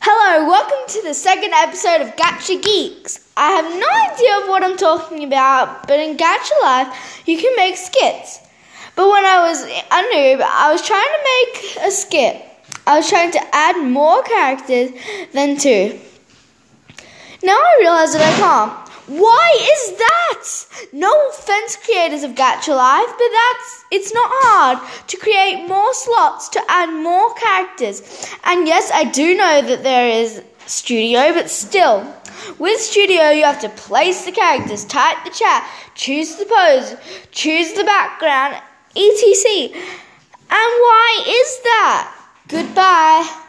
Hello, welcome to the second episode of Gacha Geeks. I have no idea of what I'm talking about, but in Gacha Life, you can make skits. But when I was a noob, I was trying to make a skit. I was trying to add more characters than two. Now I realize that I can't. Why is that? No offense, creators of Gacha Life, but that's it's not hard to create more slots to add more characters. And yes, I do know that there is Studio, but still, with Studio, you have to place the characters, type the chat, choose the pose, choose the background, etc. And why is that? Goodbye.